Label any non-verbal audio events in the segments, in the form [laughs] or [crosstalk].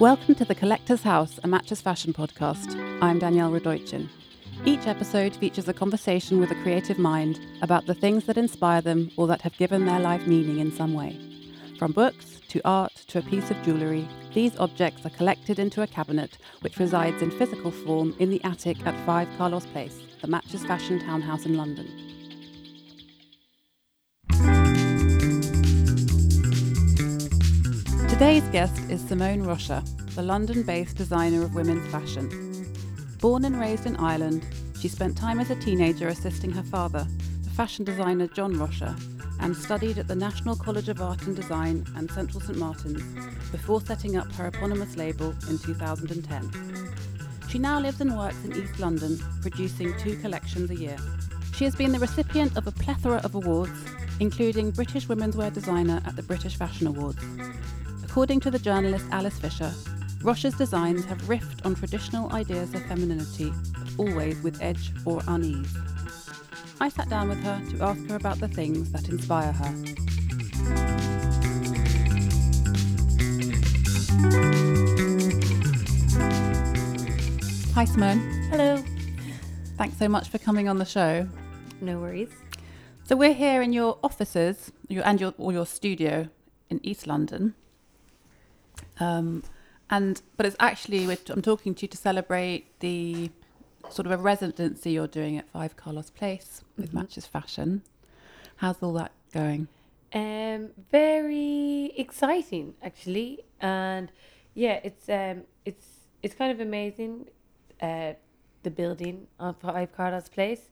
Welcome to The Collector's House, a Matches Fashion podcast. I'm Danielle Radojcin. Each episode features a conversation with a creative mind about the things that inspire them or that have given their life meaning in some way. From books to art to a piece of jewellery, these objects are collected into a cabinet which resides in physical form in the attic at 5 Carlos Place, the Matches Fashion townhouse in London. Today's guest is Simone Rocha, the London based designer of women's fashion. Born and raised in Ireland, she spent time as a teenager assisting her father, the fashion designer John Rocha, and studied at the National College of Art and Design and Central St Martin's before setting up her eponymous label in 2010. She now lives and works in East London, producing two collections a year. She has been the recipient of a plethora of awards, including British Women's Wear Designer at the British Fashion Awards. According to the journalist Alice Fisher, Rocha's designs have riffed on traditional ideas of femininity, but always with edge or unease. I sat down with her to ask her about the things that inspire her. Hi, Simone. Hello. Thanks so much for coming on the show. No worries. So we're here in your offices, your and your or your studio in East London. Um, and but it's actually we're, I'm talking to you to celebrate the sort of a residency you're doing at Five Carlos Place with Mhm. Matches Fashion. How's all that going? Um, very exciting actually, and yeah, it's um, it's it's kind of amazing. Uh, the building on Five Carlos Place,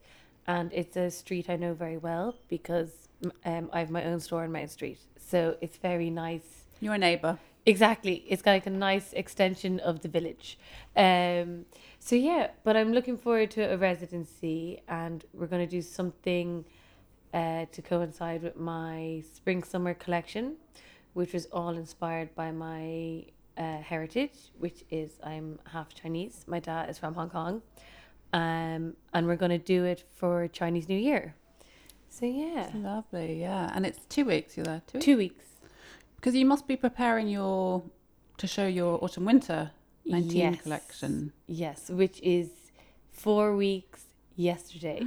and it's a street I know very well because um, I have my own store on Mount Street, so it's very nice. You're a neighbour. Exactly. It's got like a nice extension of the village. Um, so yeah, but I'm looking forward to a residency and we're going to do something uh, to coincide with my spring summer collection, which was all inspired by my uh, heritage, which is I'm half Chinese. My dad is from Hong Kong. Um, and we're going to do it for Chinese New Year. So yeah, Lovely, yeah. And it's two weeks you're there. Two weeks? two weeks. Because you must be preparing your to show your autumn winter 19 Yes. collection. Yes, which is four weeks yesterday.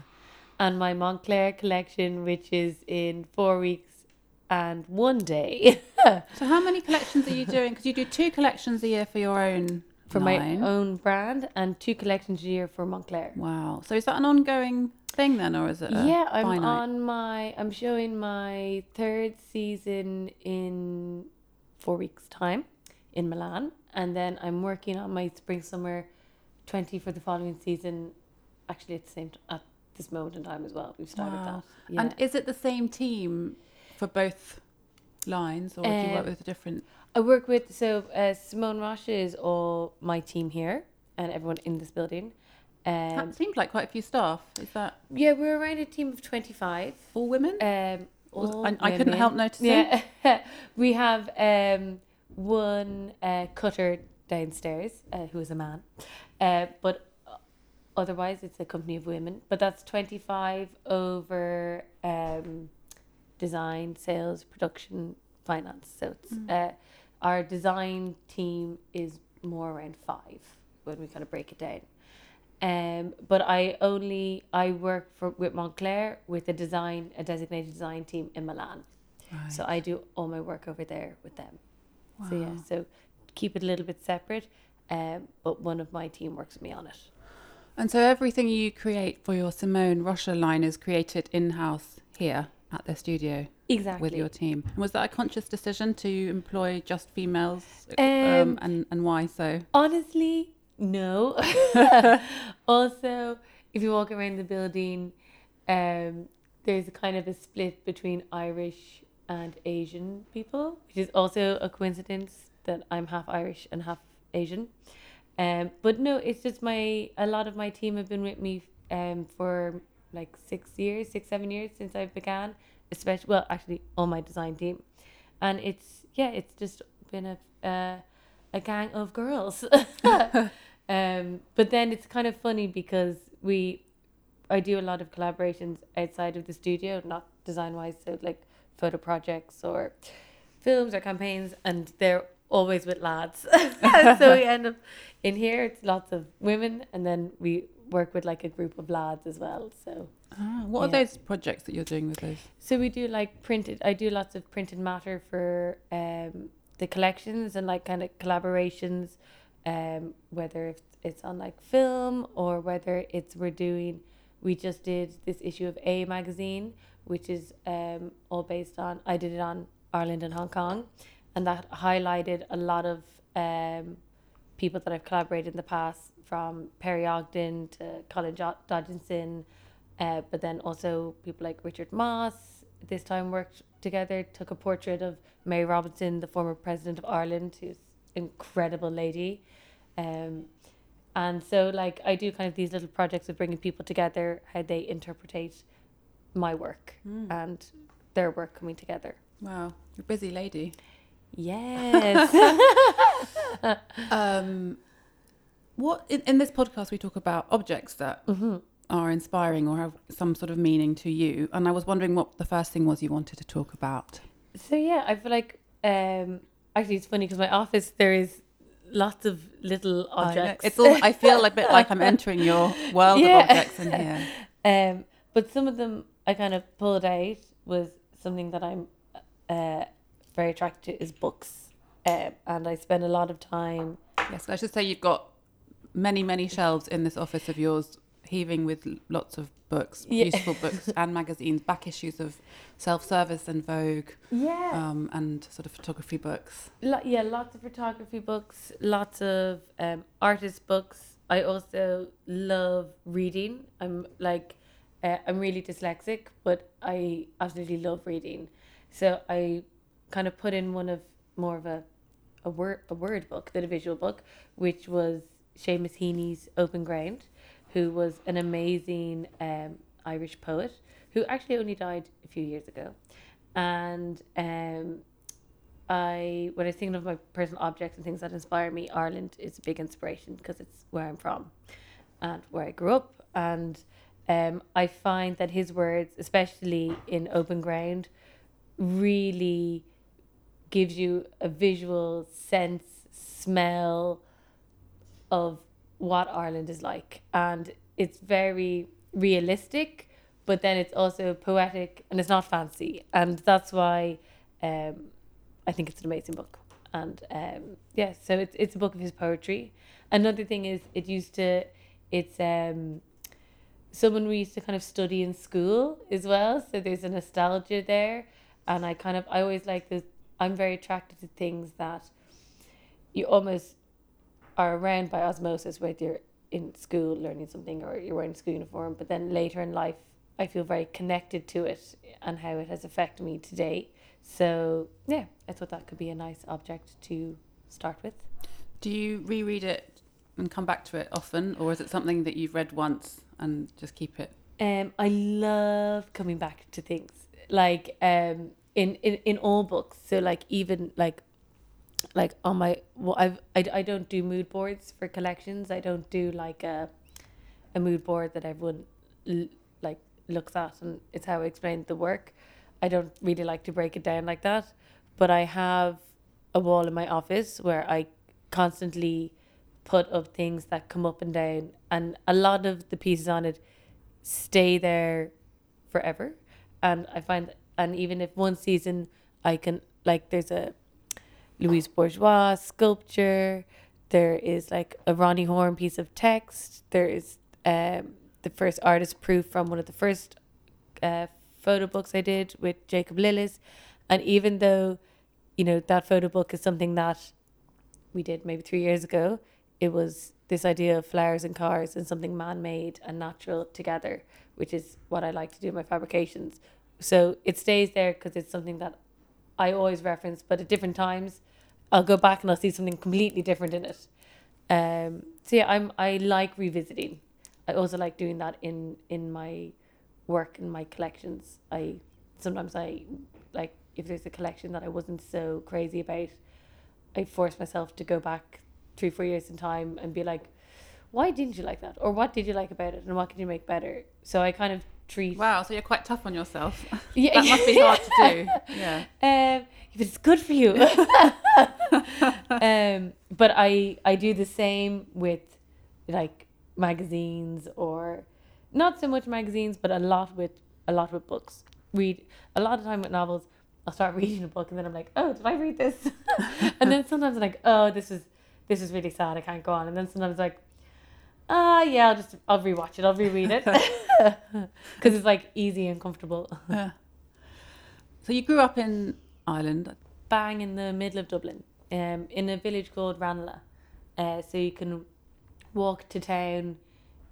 [laughs] and my Moncler collection, which is in four weeks and one day [laughs] So how many collections are you doing? Because you do two collections a year for your own for line. my own brand and two collections a year for Moncler. Wow. So is that an ongoing thing then, or is it? A yeah, I'm finite? on my, I'm showing my third season in four weeks' time in Milan. And then I'm working on my spring summer 20 for the following season, actually at the same at this moment in time as well. We've started Wow. that. Yeah. And is it the same team for both lines, or do you work Um, with a different? I work with so uh, Simone Rocha is all my team here and everyone in this building. Um, that seems like quite a few staff. Is that yeah, we're around a team of twenty five. all women? Um, all I, I couldn't help noticing. Yeah, [laughs] we have um one uh, cutter downstairs uh, who is a man, uh, but otherwise it's a company of women. But that's twenty five over um, design, sales, production, finance. So it's Mm. uh, our design team is more around five when we kind of break it down. Um, but I only I work for with Moncler with a design a designated design team in Milan. Right. So I do all my work over there with them. So yeah, so keep it a little bit separate. Um, but one of my team works with me on it. And so everything you create for your Simone Rocha line is created in house here at the studio Exactly. with your team. And was that a conscious decision to employ just females? Um, and and why so? Honestly, no. [laughs] also, if you walk around the building, um, there's a kind of a split between Irish and Asian people, which is also a coincidence that I'm half Irish and half Asian. Um, but no, it's just my a lot of my team have been with me um for like six years, six seven years since I began. Especially, well, actually, all my design team, and it's yeah, it's just been a uh, a gang of girls. [laughs] [laughs] um, but then it's kind of funny because we, I do a lot of collaborations outside of the studio, not design wise, so like photo projects or films or campaigns, and they're always with lads. [laughs] so we end up in here. It's lots of women, and then we work with like a group of lads as well. So Ah, what are those projects that you're doing with those? so we do like printed. I do lots of printed matter for um the collections and like kind of collaborations, um whether it's on like film or whether it's we're doing. We just did this issue of A magazine, which is um all based on. I did it on Ireland and Hong Kong, and that highlighted a lot of um people that I've collaborated in the past, from Perry Ogden to Colin Dodgson, uh, but then also people like Richard Mosse this time worked together, took a portrait of Mary Robinson, the former president of Ireland, who's incredible lady. Um, and so like I do kind of these little projects of bringing people together, how they interpretate my work and their work coming together. Wow, you're a busy lady. Yes. [laughs] [laughs] Um, what in, in this podcast we talk about objects that are inspiring or have some sort of meaning to you, and I was wondering what the first thing was you wanted to talk about. So yeah, I feel like um actually it's funny because my office there is lots of little objects. It's all. I [laughs] feel a bit like I'm entering your world Yeah. of objects in here. [laughs] um, but some of them I kind of pulled out was something that I'm uh very attracted to is books, um, and I spend a lot of time. Yes, I should say you've got many, many shelves in this office of yours, heaving with lots of books, Yeah. useful books and magazines, back issues of Self Service and Vogue, Yeah. um, and sort of photography books. Lo- yeah, lots of photography books, lots of um, artist books. I also love reading. I'm like, uh, I'm really dyslexic, but I absolutely love reading. So I kind of put in one of more of a a word a word book than a visual book, which was Seamus Heaney's Open Ground, who was an amazing um, Irish poet who actually only died a few years ago, and um, I when I think of my personal objects and things that inspire me, Ireland is a big inspiration because it's where I'm from and where I grew up. And um, I find that his words, especially in open ground, really gives you a visual sense, smell of what Ireland is like. And it's very realistic, but then it's also poetic and it's not fancy. And that's why um, I think it's an amazing book. And um, yeah, so it's it's a book of his poetry. Another thing is it used to it's um someone we used to kind of study in school as well. So there's a nostalgia there. And I kind of I always like this I'm very attracted to things that you almost are around by osmosis whether you're in school learning something or you're wearing a school uniform, but then later in life I feel very connected to it and how it has affected me today. So yeah, I thought that could be a nice object to start with. Do you reread it and come back to it often, or is it something that you've read once and just keep it? Um, I love coming back to things like um in, in in all books. So like even like like on my well, I've I, I don't do mood boards for collections. I don't do like a a mood board that everyone l- like looks at and it's how I explain the work. I don't really like to break it down like that, but I have a wall in my office where I constantly put up things that come up and down and a lot of the pieces on it stay there forever and I find and even if one season I can like there's a Louise Bourgeois sculpture. There is like a Roni Horn piece of text. There is um the first artist proof from one of the first uh, photo books I did with Jacob Lillis. And even though you know that photo book is something that we did maybe three years ago it was this idea of flowers and cars and something man-made and natural together which is what I like to do in my fabrications. So it stays there because it's something that I always reference but at different times I'll go back and I'll see something completely different in it um so yeah I'm I like revisiting I also like doing that in in my work and my collections I sometimes I like if there's a collection that I wasn't so crazy about I force myself to go back three, four years in time and be like, why didn't you like that? Or what did you like about it? And what can you make better? So I kind of treat. Wow, so you're quite tough on yourself. [laughs] Yeah, that must be hard to do. [laughs] Yeah. Um, if it's good for you. [laughs] um, but I I do the same with like magazines or not so much magazines, but a lot with a lot with books. Read a lot of time with novels. I'll start reading a book and then I'm like, oh, did I read this? and then sometimes I'm like, oh, this is this is really sad. I can't go on. And then sometimes like, ah, uh, yeah, I'll just I'll rewatch it. I'll reread it because it's like easy and comfortable. Yeah. So you grew up in Ireland. Bang in the middle of Dublin, um, in a village called Ranelagh. Uh, so you can walk to town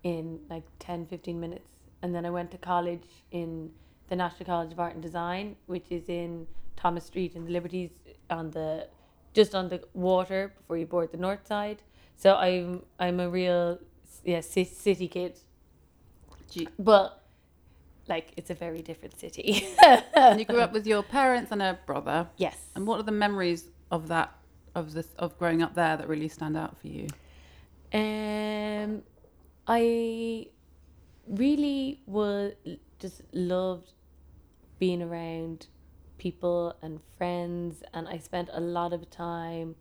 in like 10, 15 minutes. And then I went to college in the National College of Art and Design, which is in Thomas Street in the Liberties on the just on the water before you board the north side. So I'm I'm a real yeah city kid. But like it's a very different city. and [laughs] you grew up with your parents and a brother. Yes. And what are the memories of that of this of growing up there that really stand out for you? Um I really was just loved being around people and friends and I spent a lot of time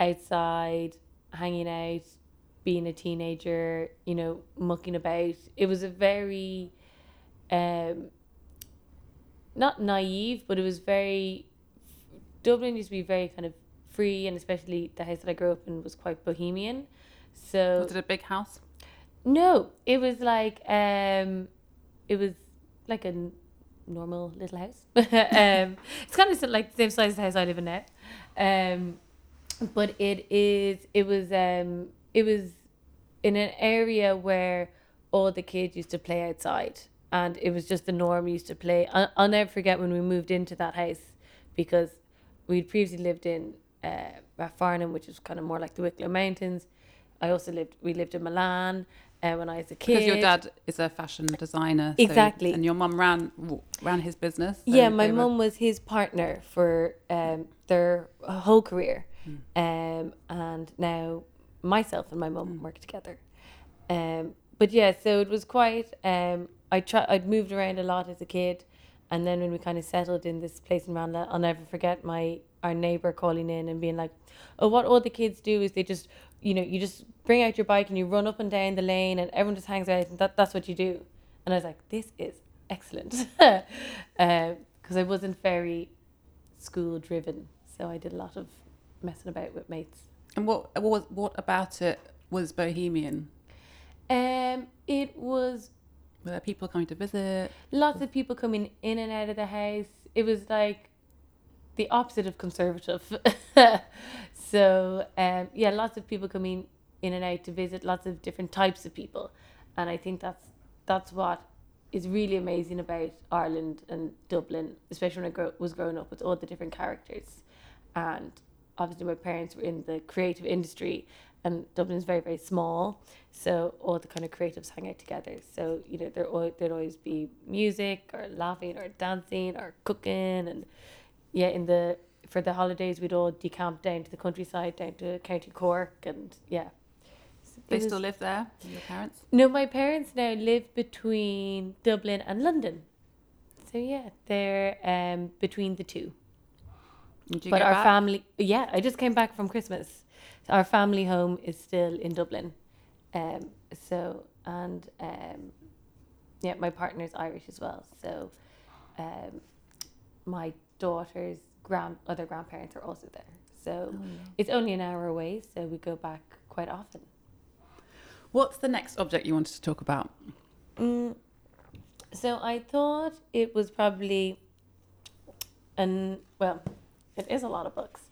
outside hanging out being a teenager you know mucking about it was a very um not naive but it was very Dublin used to be very kind of free and especially the house that I grew up in was quite bohemian so was it a big house no it was like um it was like a normal little house. [laughs] um, it's kind of like the same size as the house I live in now. Um, but it is. It was. Um, it was in an area where all the kids used to play outside, and it was just the norm. Used to play. I'll, I'll never forget when we moved into that house because we'd previously lived in uh, Rathfarnham, which is kind of more like the Wicklow Mountains. I also lived. We lived in Milan, uh, when I was a kid. Because your dad is a fashion designer. Exactly. So, and your mum ran ran his business. So yeah, my mum was his partner for um, their whole career. Mm. Um, and now myself and my mum mm. work together. Um, but yeah, so it was quite. Um, I try. I'd moved around a lot as a kid, and then when we kind of settled in this place in Ranelagh, I'll never forget my our neighbor calling in and being like, "Oh, what all the kids do is they just you know, you just bring out your bike and you run up and down the lane and everyone just hangs out and that, that's what you do. And I was like, this is excellent. [laughs] Because uh, I wasn't very school driven. So I did a lot of messing about with mates. And what, what, what about it was bohemian? Um, it was. Were there people coming to visit? Lots of people coming in and out of the house. It was like the opposite of conservative. [laughs] so um, yeah, lots of people coming in and out to visit, lots of different types of people, and I think that's that's what is really amazing about Ireland and Dublin, especially when I grow, was growing up with all the different characters, and obviously my parents were in the creative industry, and Dublin is very very small, so all the kind of creatives hang out together. So you know there there'd always be music or laughing or dancing or cooking and yeah, in the for the holidays we'd all decamp down to the countryside, down to County Cork, and yeah. They was, still live there. Your parents? No, my parents now live between Dublin and London. So yeah, they're um between the two. But our back? family, yeah, I just came back from Christmas. Our family home is still in Dublin. Um, so and um, yeah, my partner's Irish as well. So, um, my daughter's grand other grandparents are also there. So oh, yeah. it's only an hour away, so we go back quite often. What's the next object you wanted to talk about? Mm, so I thought it was probably an well, it is a lot of books,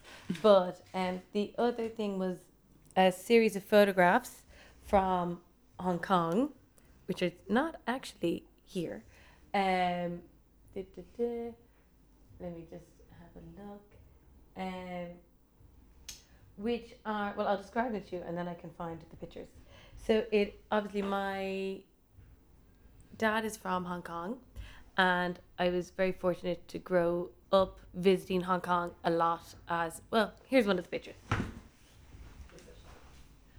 but um, the other thing was a series of photographs from Hong Kong, which is not actually here. Um, da, da, da. Let me just have a look. Um, which are well, I'll describe it to you, and then I can find the pictures. So it obviously my dad is from Hong Kong, and I was very fortunate to grow up visiting Hong Kong a lot. As well, here's one of the pictures.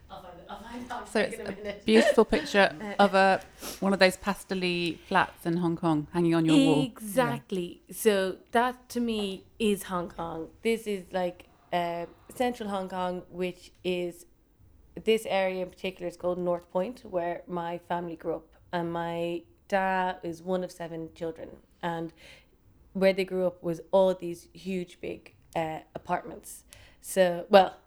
I'll find it. I'll find So it's in a minute. Beautiful picture [laughs] of a one of those pastely flats in Hong Kong hanging on your wall. Exactly. So that to me is Hong Kong. This is like uh, central Hong Kong, which is this area in particular is called North Point, where my family grew up, and my dad is one of seven children, and where they grew up was all these huge big uh, apartments. So well,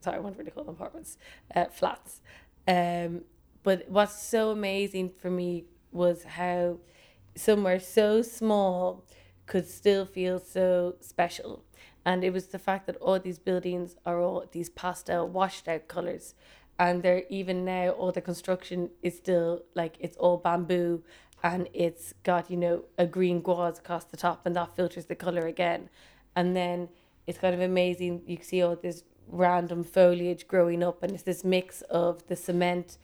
sorry, I won't really call them apartments, uh, flats. Um, but what's so amazing for me was how somewhere so small could still feel so special. And it was the fact that all these buildings are all these pastel, washed out colors. And they're even now, all the construction is still like it's all bamboo and it's got, you know, a green gauze across the top and that filters the color again. And then it's kind of amazing. You see all this random foliage growing up, and it's this mix of the cement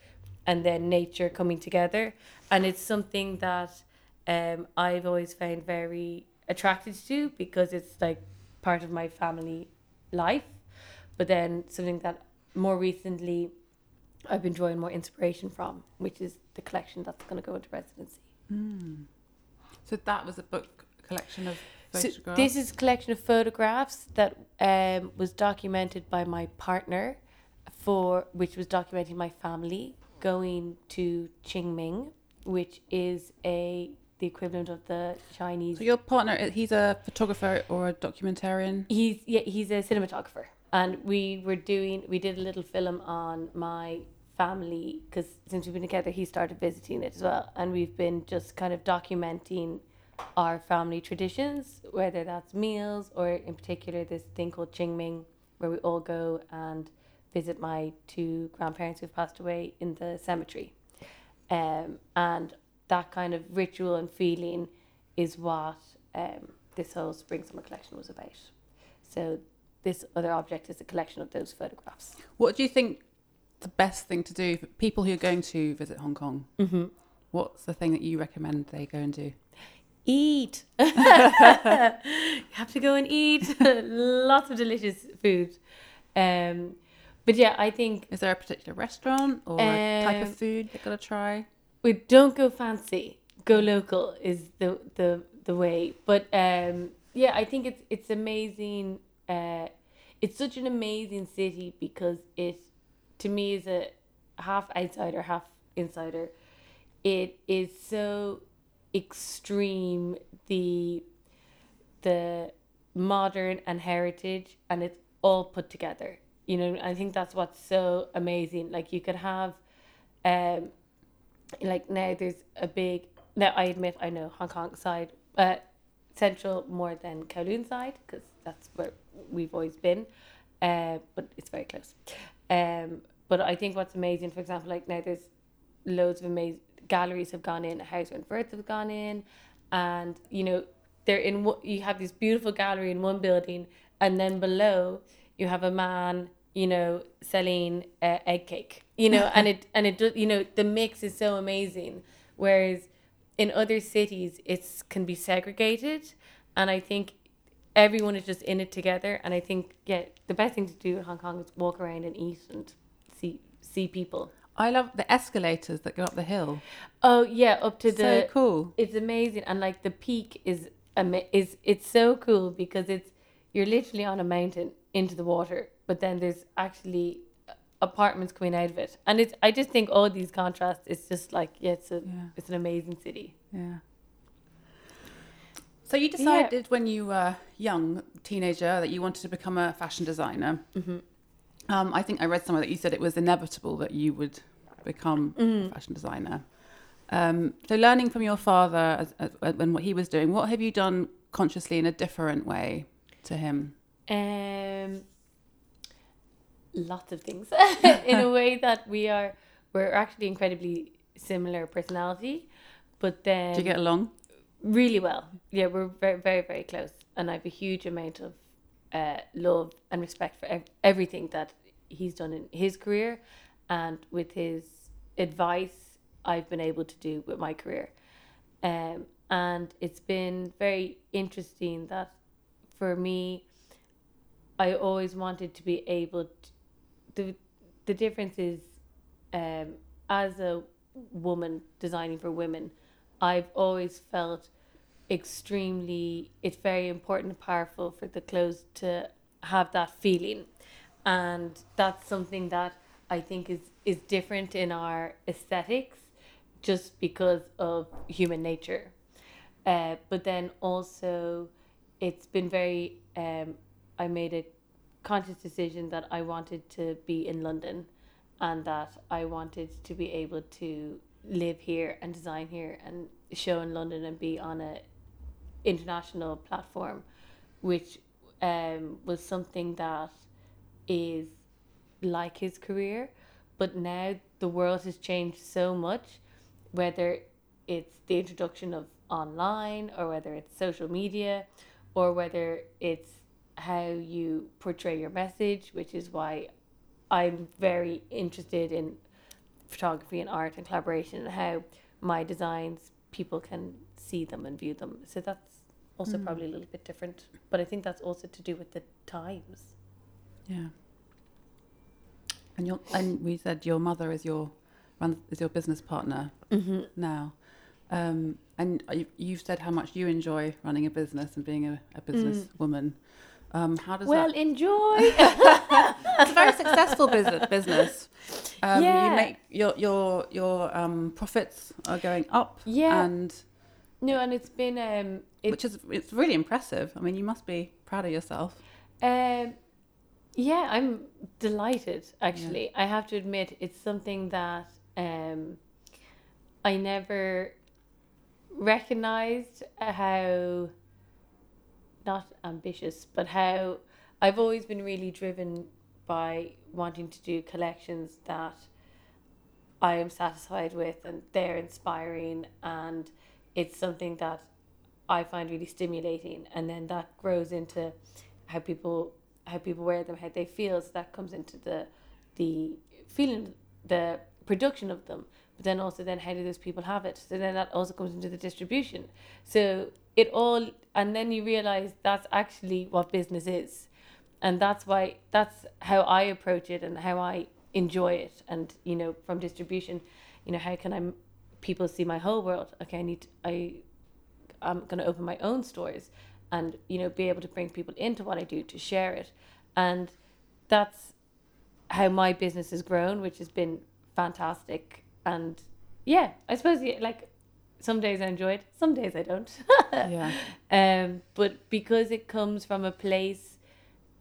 and then nature coming together. And it's something that um, I've always found very attracted to because it's like part of my family life. But then something that more recently I've been drawing more inspiration from, which is the collection that's going to go into residency. So that was a book collection of So photographs. this is a collection of photographs that um, was documented by my partner, for which was documenting my family going to Qingming, which is a the equivalent of the Chinese. so your partner, he's a photographer or a documentarian. He's yeah, he's a cinematographer, and we were doing we did a little film on my family because since we've been together, he started visiting it as well, and we've been just kind of documenting our family traditions, whether that's meals or in particular this thing called Qingming, where we all go and visit my two grandparents who've passed away in the cemetery, um, and that kind of ritual and feeling is what um, this whole spring summer collection was about. So this other object is a collection of those photographs. What do you think the best thing to do for people who are going to visit Hong Kong? Mm-hmm. What's the thing that you recommend they go and do? Eat. [laughs] you have to go and eat. [laughs] Lots of delicious food. Um, but yeah, I think Is there a particular restaurant or a type Um, of food they've got to try? we don't go fancy. Go local is the the the way. But um, yeah, I think it's it's amazing. Uh, it's such an amazing city because it, to me, is a half outsider, half insider. It is so extreme the the modern and heritage, and it's all put together. You know, I think that's what's so amazing. Like you could have, um, like now there's a big now I admit I know Hong Kong side uh central more than Kowloon side because that's where we've always been uh but it's very close um but I think what's amazing for example like now there's loads of amazing galleries have gone in Hauser and Wirth have gone in and you know they're in what you have this beautiful gallery in one building and then below you have a man you know selling uh, egg cake you know [laughs] and it and it does you know the mix is so amazing. Whereas in other cities it's can be segregated and i think everyone is just in it together and i think yeah the best thing to do in hong kong is walk around and eat and see see people I love the escalators that go up the hill. oh yeah up to the so cool. it's amazing and like the peak is is it's so cool because it's you're literally on a mountain into the water but then there's actually apartments coming out of it and it's i just think all these contrasts it's just like yeah it's a Yeah. it's an amazing city Yeah. So you decided when you were young, teenager, that you wanted to become a fashion designer. Mm-hmm. Um, I think I read somewhere that you said it was inevitable that you would become Mm. a fashion designer. Um, so learning from your father as, as, and what he was doing, what have you done consciously in a different way to him? Um, lots of things [laughs] in a way that we are we're actually incredibly similar personality, but then Do you get along? Really well. Yeah, we're very very very close, and I have a huge amount of uh, love and respect for ev- everything that he's done in his career, and with his advice, I've been able to do with my career. Um, and it's been very interesting that for me, I always wanted to be able to. The, the difference is um, as a woman designing for women, I've always felt extremely, it's very important and powerful for the clothes to have that feeling. And that's something that I think is, is different in our aesthetics just because of human nature. Uh, but then also, it's been very, um, I made a conscious decision that I wanted to be in London and that I wanted to be able to live here and design here and show in London and be on a international platform, which um, was something that is like his career. But now the world has changed so much, whether it's the introduction of online or whether it's social media or whether it's how you portray your message, which is why I'm very interested in photography and art and collaboration and how my designs people can see them and view them. So that's also mm. probably a little bit different, but I think that's also to do with the times. Yeah. And your and we said your mother is your is your business partner mm-hmm. now. Um, and you've said how much you enjoy running a business and being a, a business mm. woman. Um, how does well that... enjoy? [laughs] [laughs] it's a very successful business. Business. Um, yeah. You make your your your um, profits are going up. Yeah. And no, and it's been um, it's, which is it's really impressive. I mean, you must be proud of yourself. Um, yeah, I'm delighted. Actually, yeah. I have to admit, it's something that um, I never recognized how not ambitious, but how I've always been really driven by wanting to do collections that I am satisfied with and they're inspiring and it's something that I find really stimulating and then that grows into how people how people wear them, how they feel. So that comes into the the feeling the production of them. But then also then how do those people have it? So then that also comes into the distribution. So it all and then you realize that's actually what business is. And that's why that's how I approach it and how I enjoy it. And you know from distribution you know how can i people see my whole world? Okay i need to, i i'm going to open my own stores and you know be able to bring people into what i do to share it. And that's how my business has grown which has been fantastic. And yeah i suppose like some days i enjoy it some days i don't. [laughs] Yeah. Um but because it comes from a place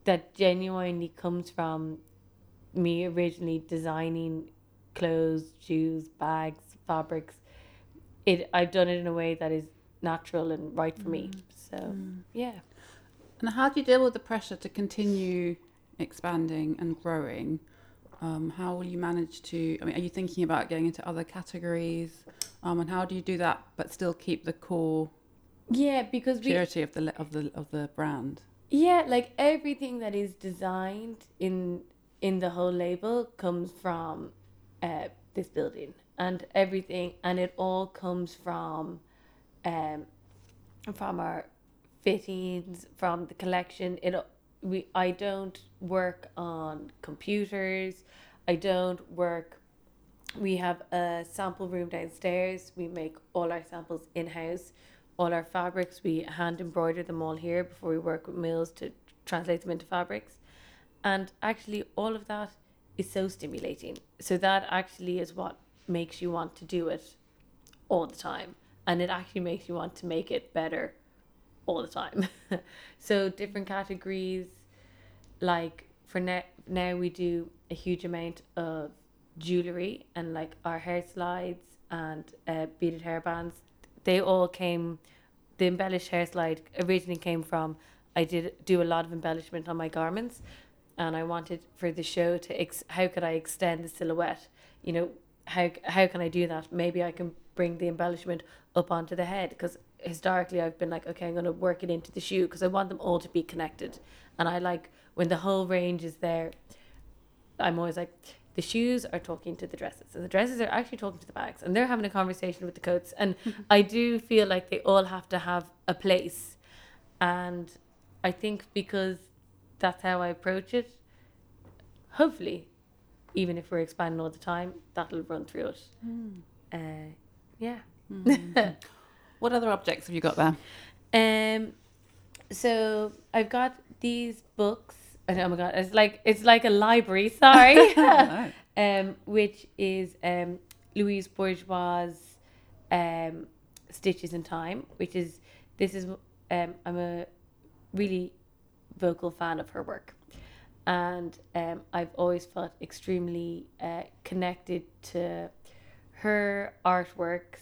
that genuinely comes from me originally designing clothes shoes bags fabrics. It I've done it in a way that is natural and right for mm. me so mm. yeah. And how do you deal with the pressure to continue expanding and growing? Um, how will you manage to I mean are you thinking about getting into other categories? Um, and how do you do that but still keep the core yeah because purity we, of the of the of the brand yeah like everything that is designed in in the whole label comes from uh, this building. And everything and it all comes from um from our fittings from the collection. It we I don't work on computers. I don't work we have a sample room downstairs. We make all our samples in house all our fabrics. We hand embroider them all here before we work with mills to translate them into fabrics. And actually all of that is so stimulating. So that actually is what makes you want to do it all the time. And it actually makes you want to make it better all the time. [laughs] So different categories like for now now we do a huge amount of jewelry and like our hair slides and uh, beaded hair bands they all came the embellished hair slide originally came from i did do a lot of embellishment on my garments and I wanted for the show to ex- how could I extend the silhouette? You know, how how can I do that? Maybe I can bring the embellishment up onto the head because historically I've been like, okay, I'm going to work it into the shoe because I want them all to be connected, and I like when the whole range is there. I'm always like, the shoes are talking to the dresses, and the dresses are actually talking to the bags, and they're having a conversation with the coats, and [laughs] I do feel like they all have to have a place, and I think because that's how I approach it. Hopefully, even if we're expanding all the time, that'll run through it. Uh, yeah. [laughs] What other objects have you got there? Um, so I've got these books. And Oh my god, it's like it's like a library. Sorry, [laughs] Oh, [laughs] um, which is um, Louise Bourgeois' um, Stitches in Time, which is this is um, I'm a really vocal fan of her work, and um, I've always felt extremely uh, connected to her artworks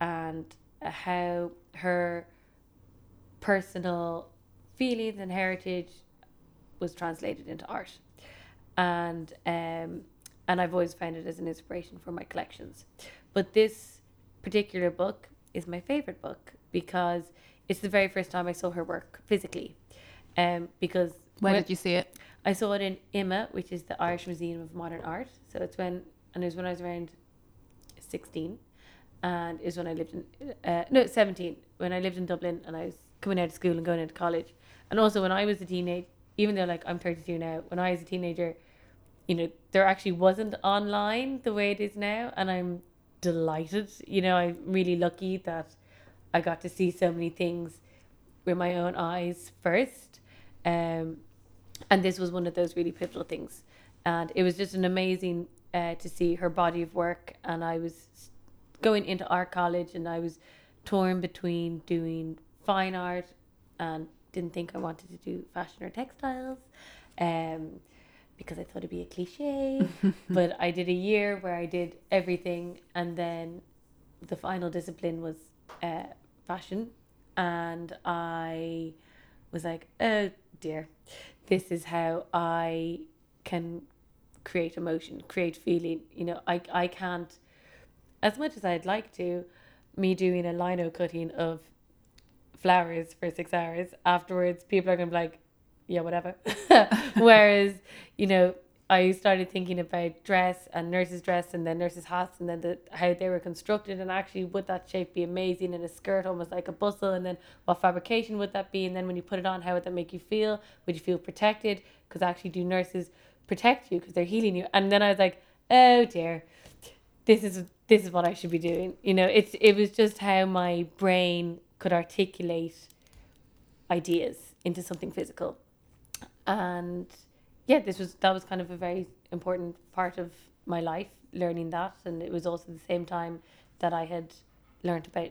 and how her personal feelings and heritage was translated into art. And um and I've always found it as an inspiration for my collections. But this particular book is my favorite book because it's the very first time I saw her work physically. Um because Where when- did you see it? I saw it in IMMA which is the Irish Museum of Modern Art. So it's when and it was when I was around 16 and is when I lived in uh, no 17 when I lived in Dublin and I was coming out of school and going into college. And also when I was a teenage even though like I'm 32 now when I was a teenager you know there actually wasn't online the way it is now and I'm delighted you know I'm really lucky that I got to see so many things with my own eyes first um and this was one of those really pivotal things. And it was just an amazing uh, to see her body of work and I was going into art college and I was torn between doing fine art and didn't think I wanted to do fashion or textiles um, because I thought it'd be a cliche. [laughs] but I did a year where I did everything and then the final discipline was uh, fashion and I was like, oh dear, this is how I can create emotion, create feeling. You know, I, I can't as much as I'd like to, me doing a lino cutting of flowers for six hours. Afterwards, people are gonna be like, yeah, whatever. [laughs] Whereas, you know, I started thinking about dress and nurses' dress and then nurses' hats and then the how they were constructed and actually would that shape be amazing in a skirt almost like a bustle? And then what fabrication would that be? And then when you put it on how would that make you feel? Would you feel protected? Because actually do nurses protect you because they're healing you? And then I was like oh dear. This is this is what I should be doing. You know, it's it was just how my brain could articulate ideas into something physical. And yeah, this was that was kind of a very important part of my life, learning that. And it was also the same time that I had learned about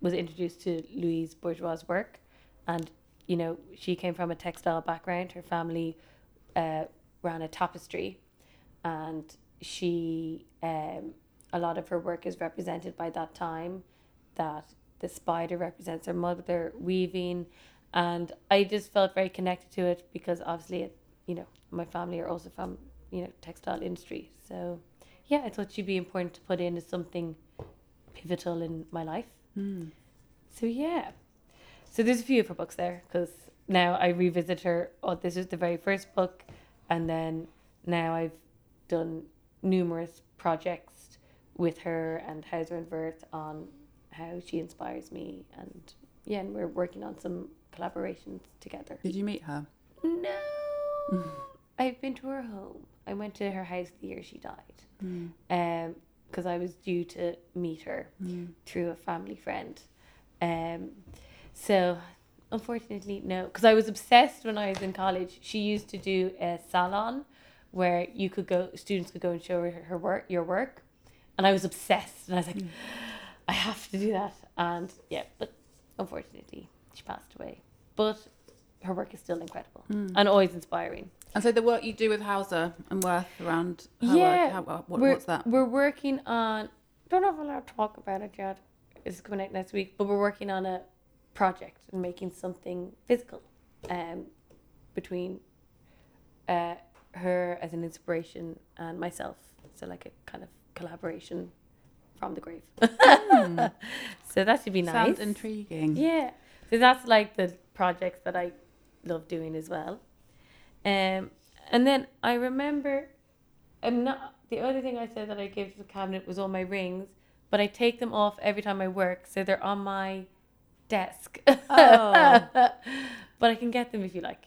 was introduced to Louise Bourgeois' work. And, you know, she came from a textile background. Her family uh, ran a tapestry and she um, a lot of her work is represented by that time that the spider represents her mother weaving. And i just felt very connected to it because obviously it, you know my family are also from you know textile industry. So yeah i thought she'd be important to put in as something pivotal in my life. Hmm. So yeah. So there's a few of her books there because now i revisit her. Oh this is the very first book. And then now i've done numerous projects with her and Hauser and Wirth on how she inspires me and yeah and we're working on some collaborations together. Did you meet her? no. [laughs] I've been to her home. I went to her house the year she died. Um because I was due to meet her through a family friend. Um so unfortunately no. Because I was obsessed when I was in college. She used to do a salon where you could go students could go and show her her work your work. And I was obsessed. And I was like I have to do that. And yeah but unfortunately she passed away. But her work is still incredible and always inspiring. And so the work you do with Hauser and Wirth around her yeah work, how, what, we're, what's that? we're working on don't know if I'm allowed to talk about it yet it's coming out next week but we're working on a project and making something physical um between uh her as an inspiration and myself. So like a kind of collaboration from the grave [laughs] so that should be nice Sounds intriguing. yeah. So that's like the projects that I love doing as well. Um, and then I remember, and not the other thing I said that I gave to the cabinet was all my rings, but I take them off every time I work, so they're on my desk. Oh. [laughs] but I can get them if you like.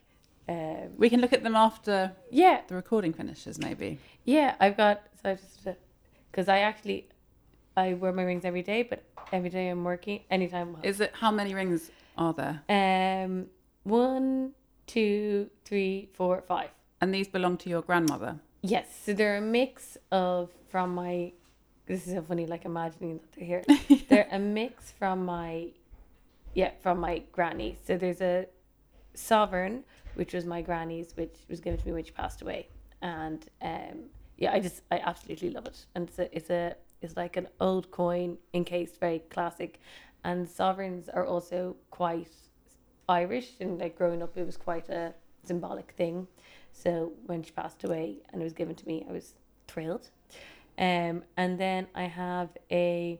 um, We can look at them after yeah, the recording finishes, maybe. yeah. I've got so I just because I actually I wear my rings every day, but every day I'm working anytime. I'm Is it how many rings are there? Um, one, two, three, four, five. And these belong to your grandmother. Yes, so they're a mix of from my. This is so funny, like imagining that they're here. [laughs] they're a mix from my, yeah, from my granny. So there's a sovereign, which was my granny's, which was given to me when she passed away, and um, yeah, I just I absolutely love it, and it's a it's a it's like an old coin encased, very classic, and sovereigns are also quite Irish, and like growing up, it was quite a symbolic thing. So when she passed away and it was given to me, I was thrilled. Um, and then I have a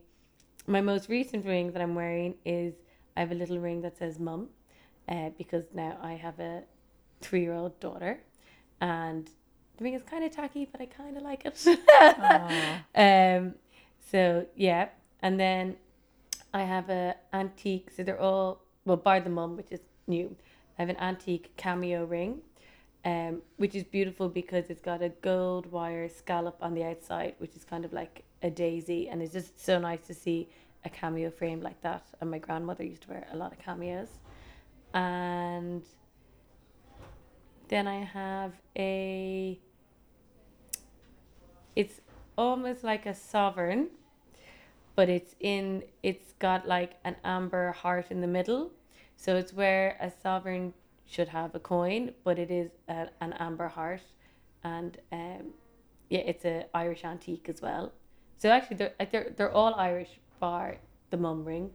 my most recent ring that I'm wearing is I have a little ring that says mum, uh, because now I have a three year old daughter, and the ring is kind of tacky, but I kind of like it. [laughs] um, so yeah, and then I have a antique. So they're all well, bar the mum, which is new. I have an antique cameo ring, um, which is beautiful because it's got a gold wire scallop on the outside, which is kind of like a daisy, and it's just so nice to see a cameo frame like that. And my grandmother used to wear a lot of cameos, and then I have a. It's almost like a sovereign, but it's in. It's got like an amber heart in the middle, so it's where a sovereign should have a coin, but it is a, an amber heart, and um, yeah, it's a Irish antique as well. So actually, they're they're they're all Irish, bar the mum ring,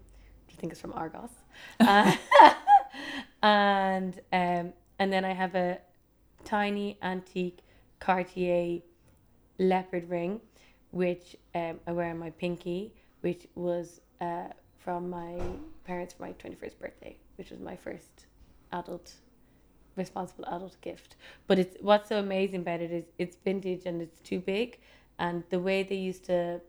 which I think is from Argos, uh, [laughs] and um, and then I have a tiny antique Cartier leopard ring, which um, I wear on my pinky, which was uh, from my parents for my twenty first birthday, which was my first adult responsible adult gift. But it's what's so amazing about it is it's vintage and it's too big. And the way they used to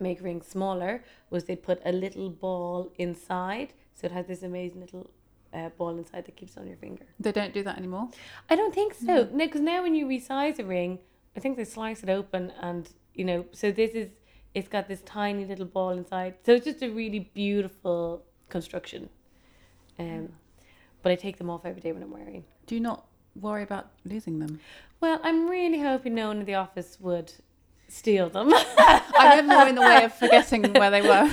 make rings smaller was they put a little ball inside. So it has this amazing little uh, ball inside that keeps on your finger. They don't do that anymore. I don't think so. No, because now when you resize a ring, I think they slice it open and, you know, so this is, it's got this tiny little ball inside. So it's just a really beautiful construction. Um, but I take them off every day when I'm wearing. Do you not worry about losing them? Well, I'm really hoping no one in the office would steal them. [laughs] I'm never in the way of forgetting where they were.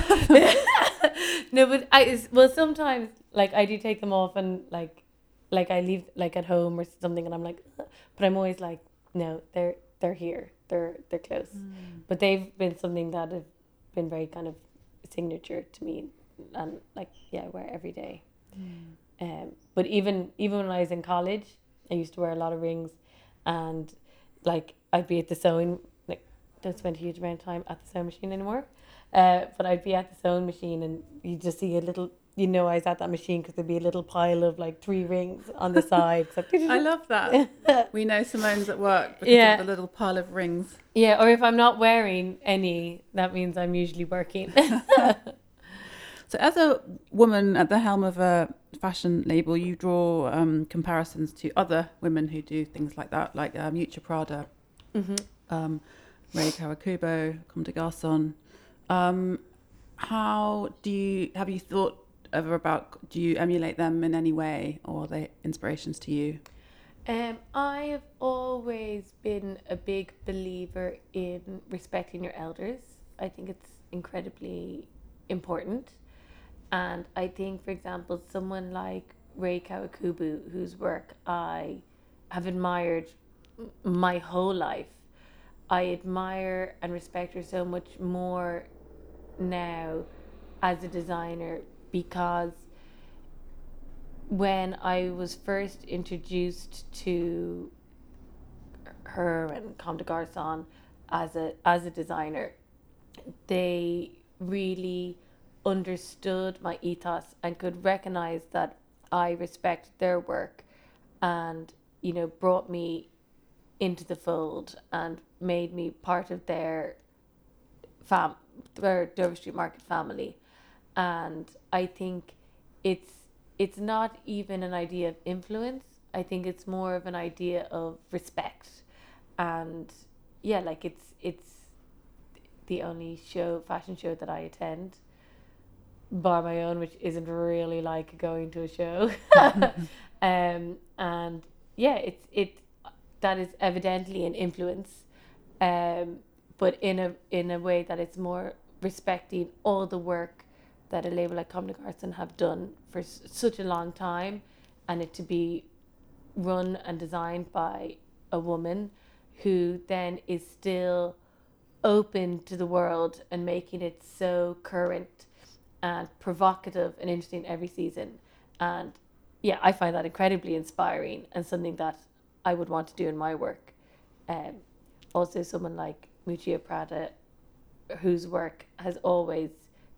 [laughs] no, but I well sometimes like I do take them off and like like I leave like at home or something and I'm like, but I'm always like, no, they're they're here, they're they're close. But they've been something that have been very kind of signature to me, and like yeah, I wear every day. Um, but even even when I was in college, I used to wear a lot of rings, and like I'd be at the sewing like don't spend a huge amount of time at the sewing machine anymore, uh, but I'd be at the sewing machine and you just see a little. You know, I was at that machine because there'd be a little pile of like three rings on the side. So [laughs] [laughs] I love that. [laughs] We know Simone's at work because Yeah. of the little pile of rings. yeah, or if I'm not wearing any, that means I'm usually working. So, as a woman at the helm of a fashion label, you draw um, comparisons to other women who do things like that, like uh, Miuccia Prada, hmm um, Rei Kawakubo, Comme des Garçons. Um, how do you have you thought ever about? Do you emulate them in any way, or are they inspirations to you? Um, I have always been a big believer in respecting your elders. I think it's incredibly important. And I think, for example, someone like Rei Kawakubo, whose work I have admired my whole life, I admire and respect her so much more now as a designer because when I was first introduced to her and Comme des Garçons as a as a designer, they really understood my ethos and could recognize that I respect their work and you know brought me into the fold and made me part of their fam their Dover Street Market family and I think it's it's not even an idea of influence. I think it's more of an idea of respect, and yeah, like it's it's the only show fashion show that I attend bar my own, which isn't really like going to a show. [laughs] um, and yeah, it's it that is evidently an influence, um, but in a in a way that it's more respecting all the work that a label like des Garçons have done for s- such a long time, and it to be run and designed by a woman who then is still open to the world and making it so current and provocative and interesting every season. And yeah, I find that incredibly inspiring and something that I would want to do in my work. Um, also, someone like Miuccia Prada, whose work has always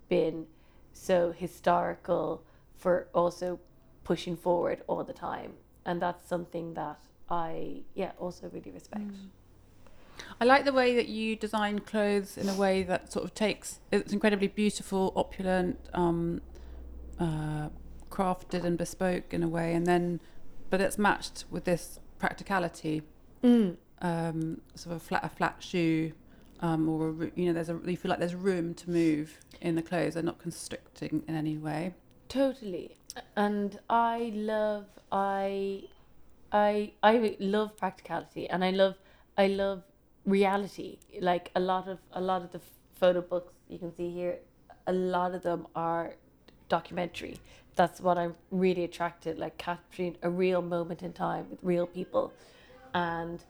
been so historical for also pushing forward all the time. And that's something that I, yeah, also really respect. I like the way that you design clothes in a way that sort of takes it's incredibly beautiful, opulent, um, uh, crafted and bespoke in a way, and then but it's matched with this practicality, Mm. um, sort of a flat a flat shoe, um, or you know there's a you feel like there's room to move in the clothes. They're not constricting in any way. Totally. And I love I I I love practicality and I love I love reality. Like a lot of a lot of the photo books you can see here, a lot of them are documentary. That's what I'm really attracted like capturing a real moment in time with real people. And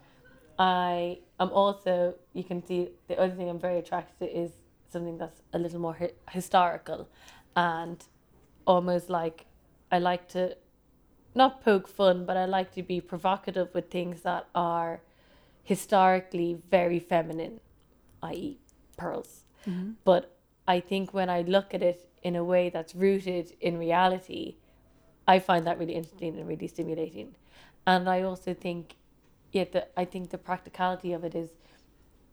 I am also you can see the other thing I'm very attracted to is something that's a little more hi- historical and almost like I like to not poke fun, but I like to be provocative with things that are historically very feminine, i.e., pearls. Mm-hmm. But I think when I look at it in a way that's rooted in reality, I find that really interesting and really stimulating. And I also think, yeah, the, I think the practicality of it is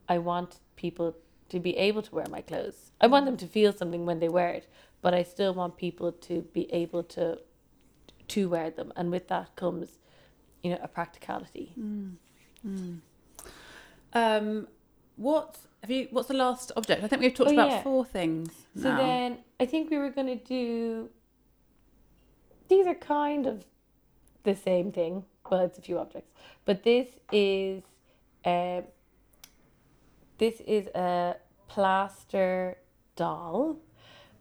I want people to be able to wear my clothes. I want them to feel something when they wear it, but I still want people to be able to to wear them, and with that comes, you know, a practicality. Um, what have you? What's the last object? I think we've talked Oh, about yeah. four things. So now. then I think we were gonna do. These are kind of the same thing, but it's a few objects. But this is, um, this is a plaster doll,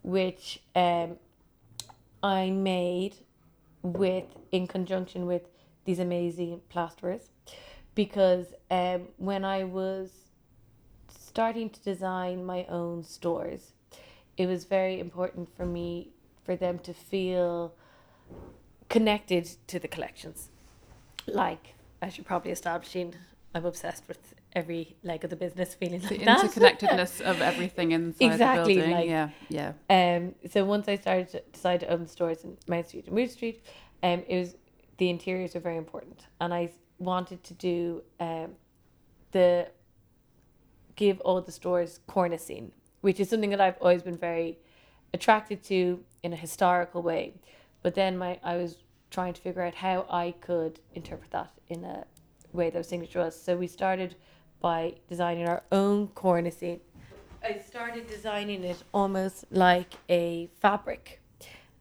which um, I made with in conjunction with these amazing plasterers, because um, when I was starting to design my own stores, it was very important for me for them to feel connected to the collections. Like, as you're probably establishing, I'm obsessed with every leg of the business feeling the like that. interconnectedness of everything [laughs] inside Exactly, the building. like- yeah, yeah. Um, so once I started to decide to open stores in Mount Street and Mood Street, um, it was the interiors were very important, and I wanted to do um, the give all the stores cornicing, which is something that I've always been very attracted to in a historical way. But then my I was trying to figure out how I could interpret that in a way that was signature us. So we started by designing our own cornicing. I started designing it almost like a fabric,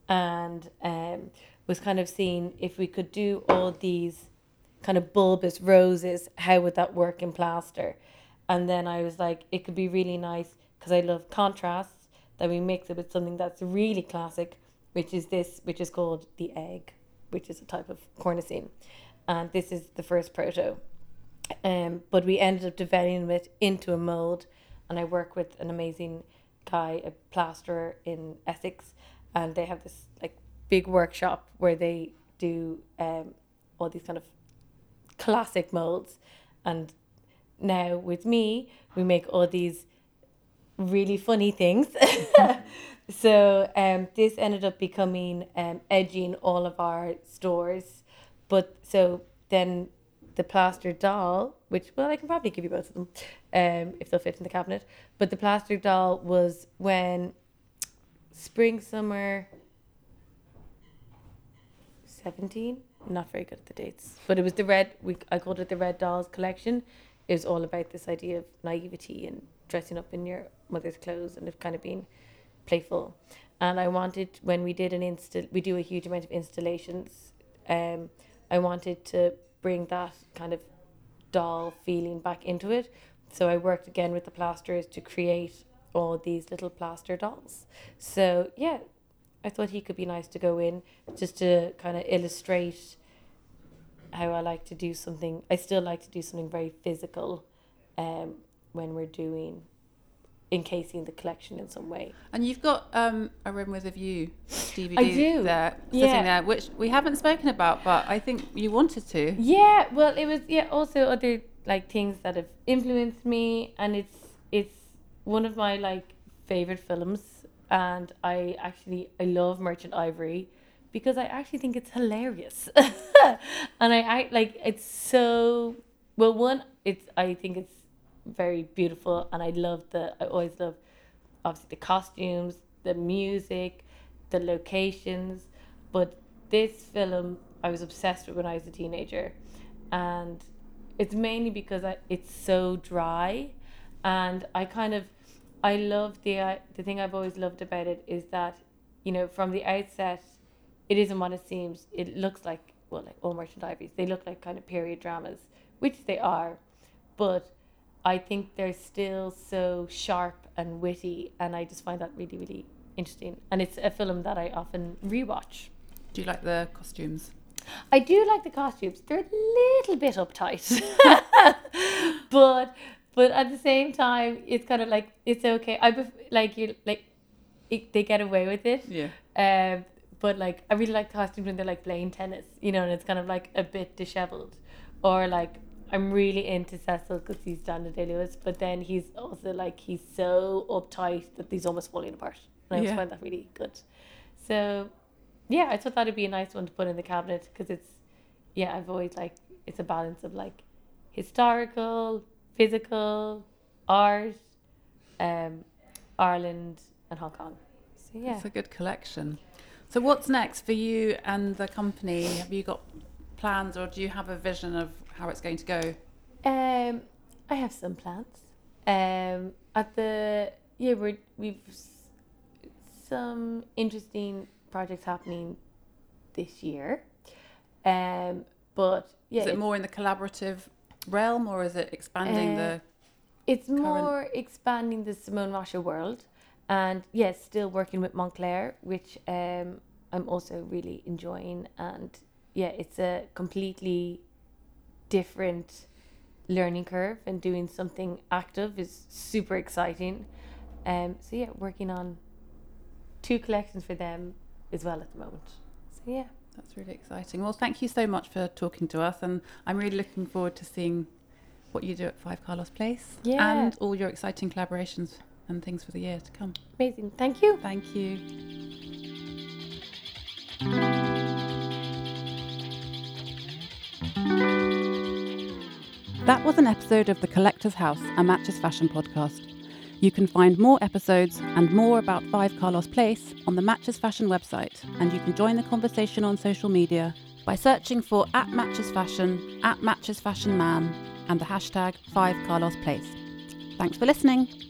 and um, was kind of seeing if we could do all these kind of bulbous roses, how would that work in plaster? And then I was like, it could be really nice because I love contrasts that we mix it with something that's really classic, which is this, which is called the egg, which is a type of cornicing. And this is the first proto. Um, but we ended up developing it into a mold, and I work with an amazing guy, a plasterer in Essex, and they have this like big workshop where they do um, all these kind of classic molds, and now with me, we make all these really funny things. [laughs] [laughs] so um, this ended up becoming um, edging all of our stores, but so then the plaster doll, which well I can probably give you both of them, um, if they'll fit in the cabinet. But the plaster doll was when spring summer seventeen. Not very good at the dates, but it was the red. We I called it the Red Dolls collection. It was all about this idea of naivety and dressing up in your mother's clothes and it kind of being playful. And I wanted when we did an insta, we do a huge amount of installations. Um, I wanted to bring that kind of doll feeling back into it. So I worked again with the plasters to create all these little plaster dolls. So yeah, I thought he could be nice to go in just to kind of illustrate how I like to do something. I still like to do something very physical um, when we're doing encasing the collection in some way. And you've got um, a room with a view DVD I do. there, sitting Yeah. there, which we haven't spoken about, but I think you wanted to. Yeah, well, it was yeah. Also, other like things that have influenced me, and it's it's one of my like favorite films, and I actually I love Merchant Ivory because I actually think it's hilarious, [laughs] and I, I like it's so well. One, it's I think it's very beautiful, and I love the I always love obviously the costumes, the music, the locations, but this film I was obsessed with when I was a teenager, and it's mainly because I, it's so dry, and I kind of I love the uh, the thing I've always loved about it is that you know from the outset, it isn't what it seems. It looks like well like all merchant ivories. They look like kind of period dramas, which they are, but I think they're still so sharp and witty, and I just find that really really interesting. And it's a film that I often rewatch. Do you like the costumes? I do like the costumes. They're a little bit uptight, [laughs] [laughs] but but at the same time, it's kind of like it's okay. I pref- like you like it, they get away with it. Yeah. Um, but like I really like costumes when they're like playing tennis, you know, and it's kind of like a bit disheveled, or like I'm really into Cecil because he's Daniel Day Lewis, but then he's also like he's so uptight that he's almost falling apart, and I Yeah. just find that really good. So, yeah, I thought that'd be a nice one to put in the cabinet because it's, yeah, I've always like it's a balance of like historical, physical, art, um, Ireland and Hong Kong. So yeah. It's a good collection. So what's next for you and the company? Have you got plans or do you have a vision of how it's going to go? Um, I have some plans. Um, at the yeah, we're we've some interesting projects happening this year. Um, but yeah, is it more in the collaborative realm or is it expanding Uh, the It's more expanding the Simone Rocha world, and yes, still working with Moncler, which um, I'm also really enjoying. And yeah, it's a completely different learning curve, and doing something active is super exciting. Um, so yeah, working on two collections for them as well at the moment. So yeah, That's really exciting. Well, thank you so much for talking to us, and I'm really looking forward to seeing what you do at Five Carlos Place Yeah. and all your exciting collaborations and things for the year to come. amazing. Thank you. Thank you. That was an episode of The Collector's House, a Matches Fashion podcast. You can find more episodes and more about Five Carlos Place on the Matches Fashion website, and you can join the conversation on social media by searching for at Matches Fashion, at Matches Fashion Man, and the hashtag Five Carlos Place. Thanks for listening.